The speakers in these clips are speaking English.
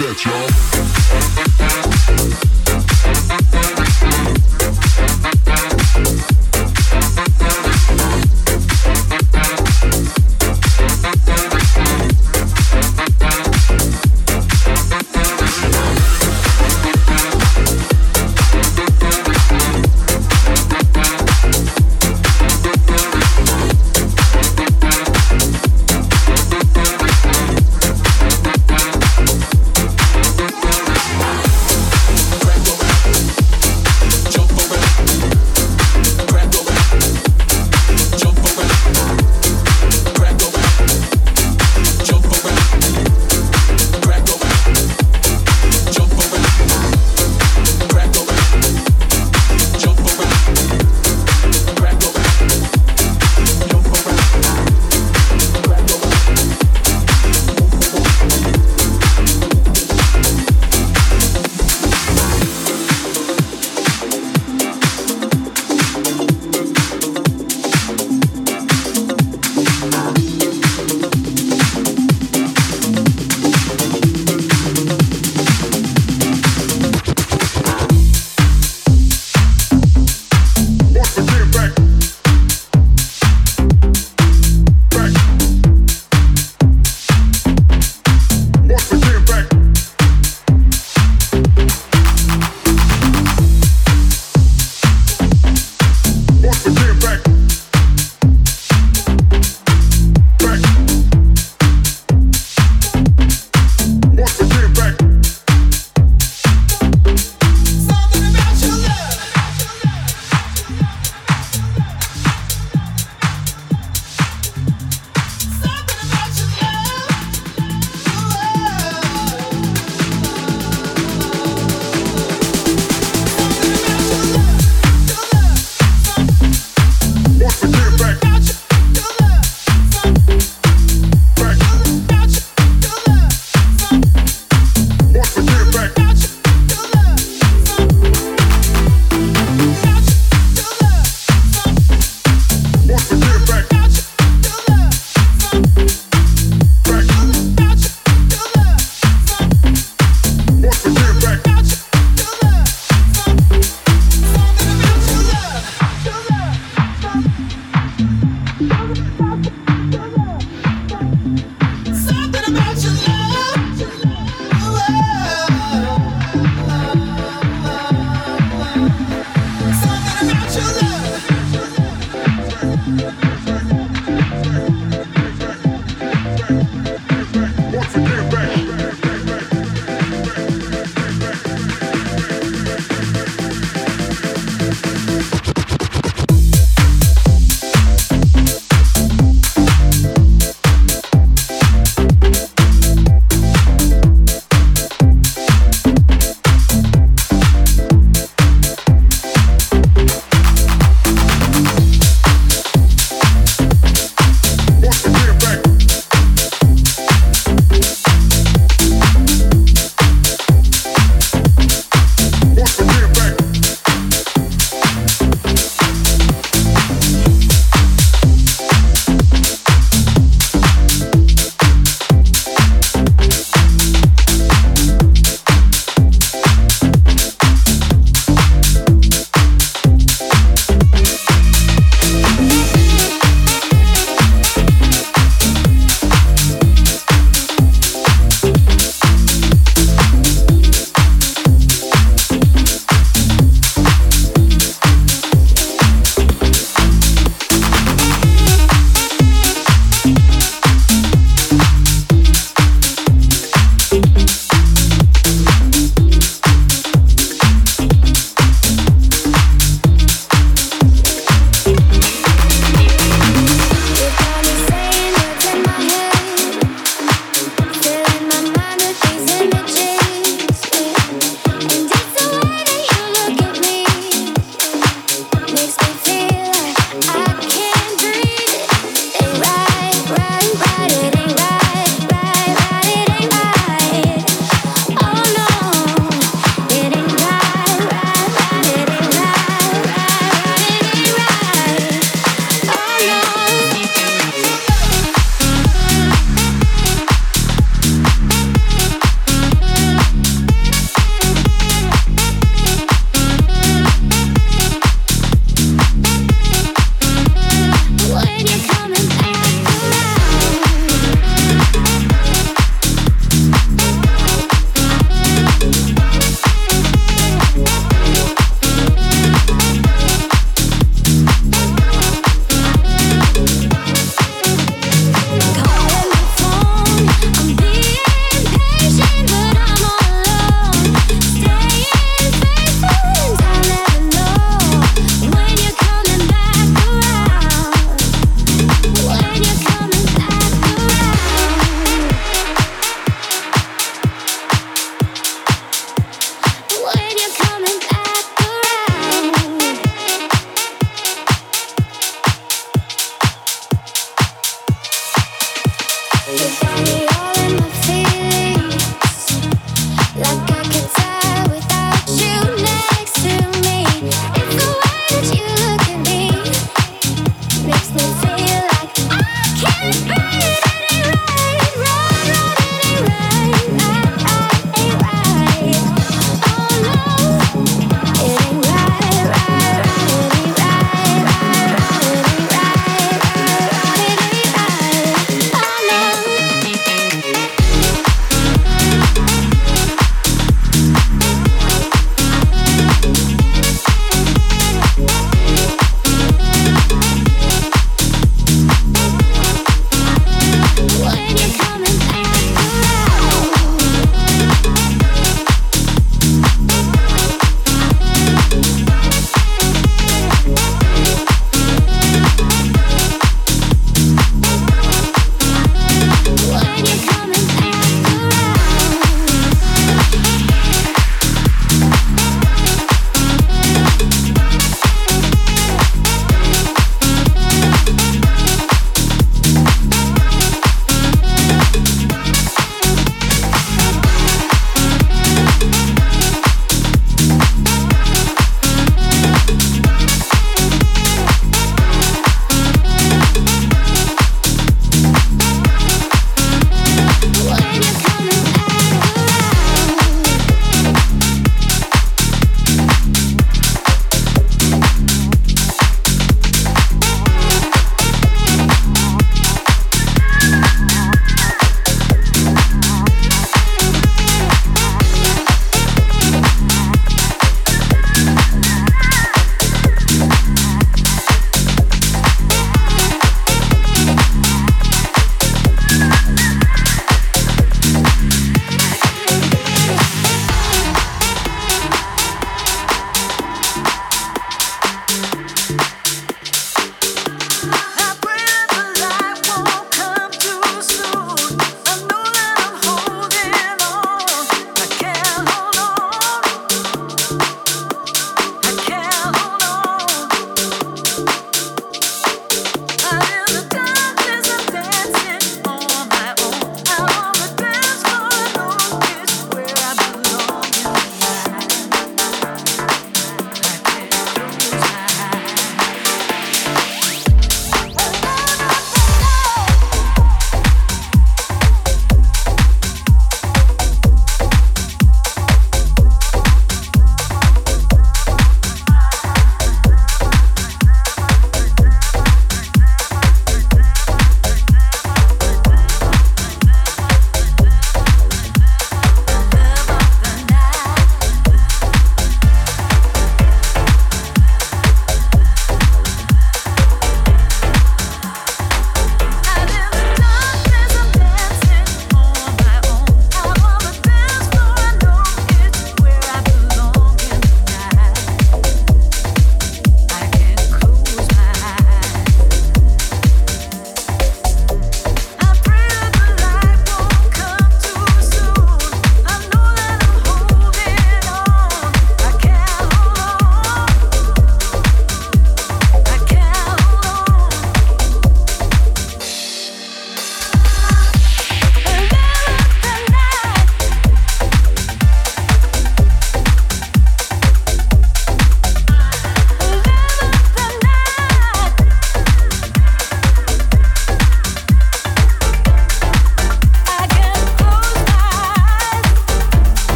Like y'all. the.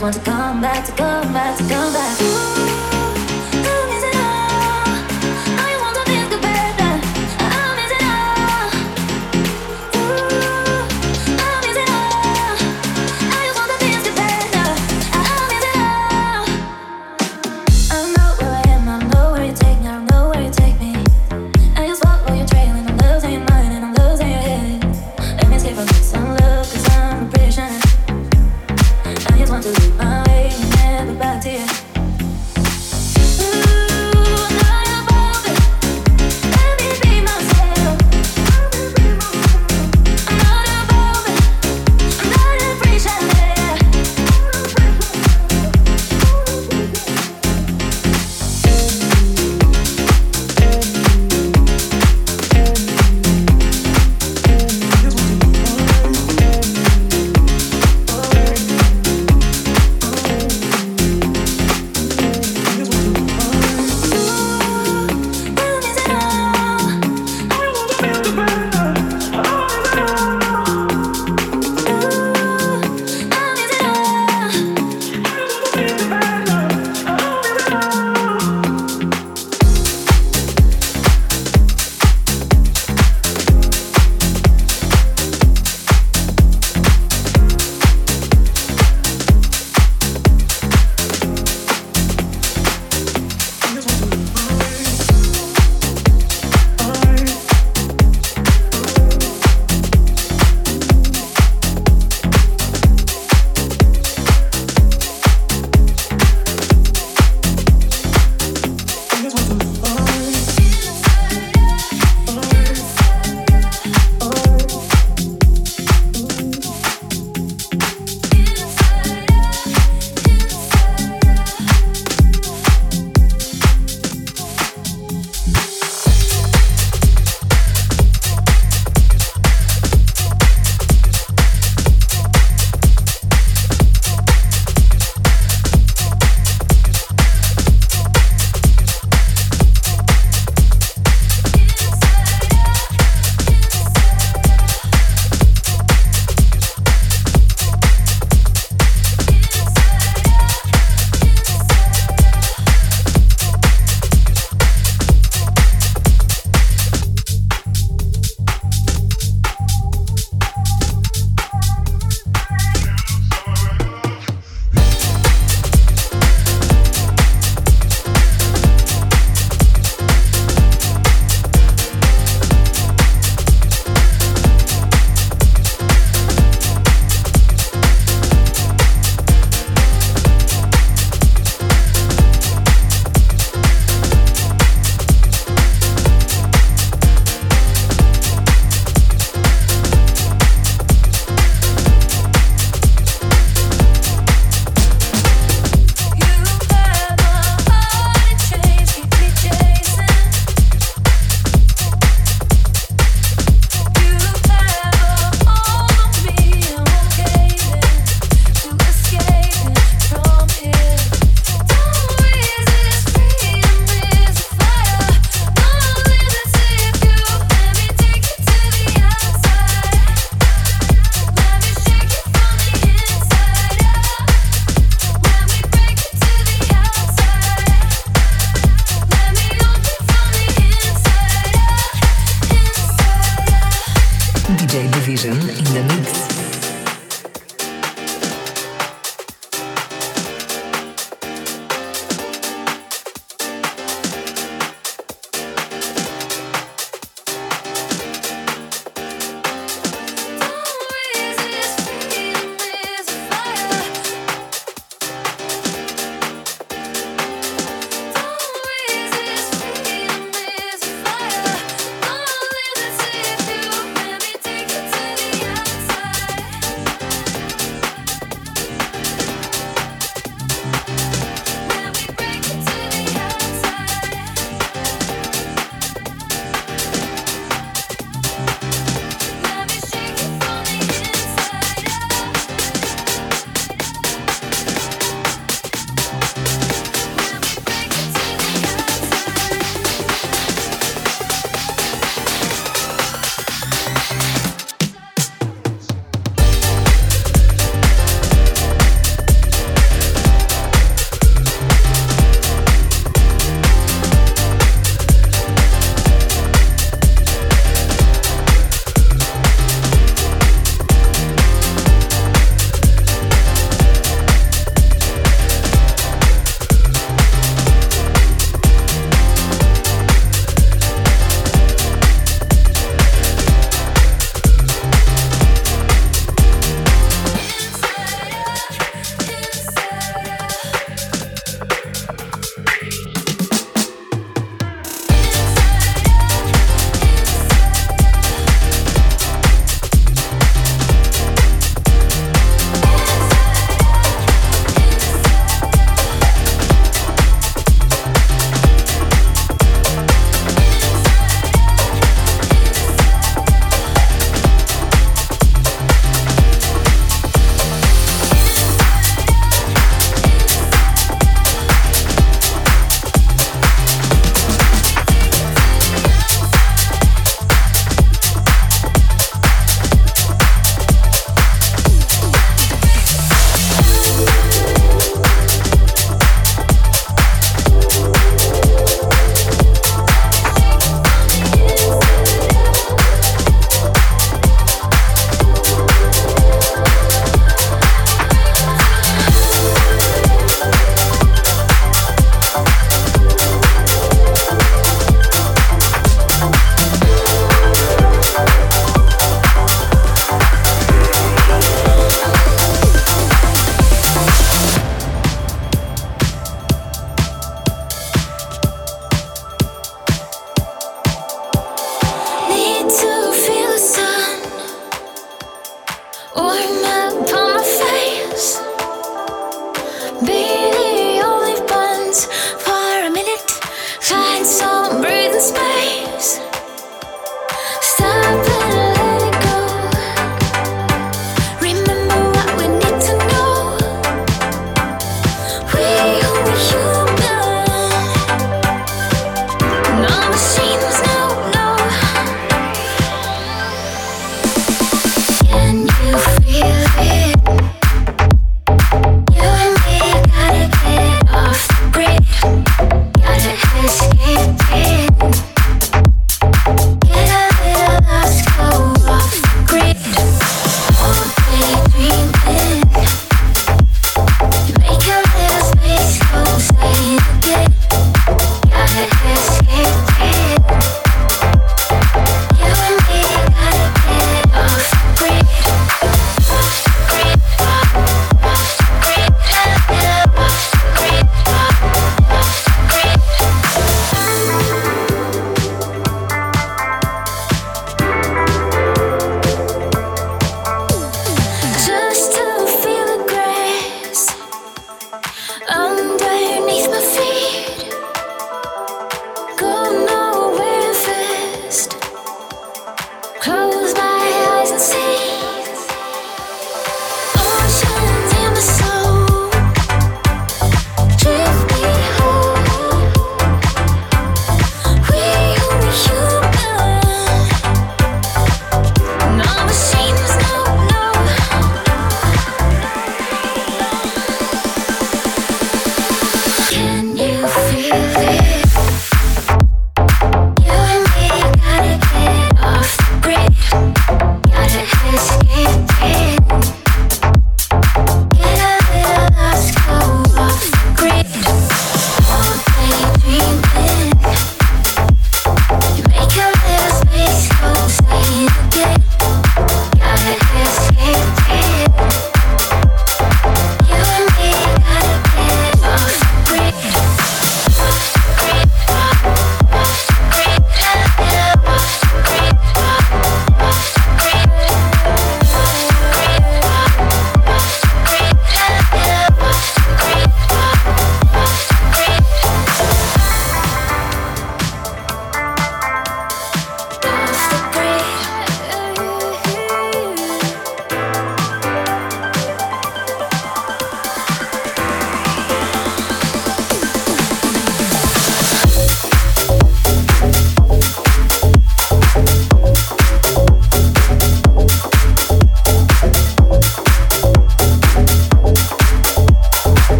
want to come back, to come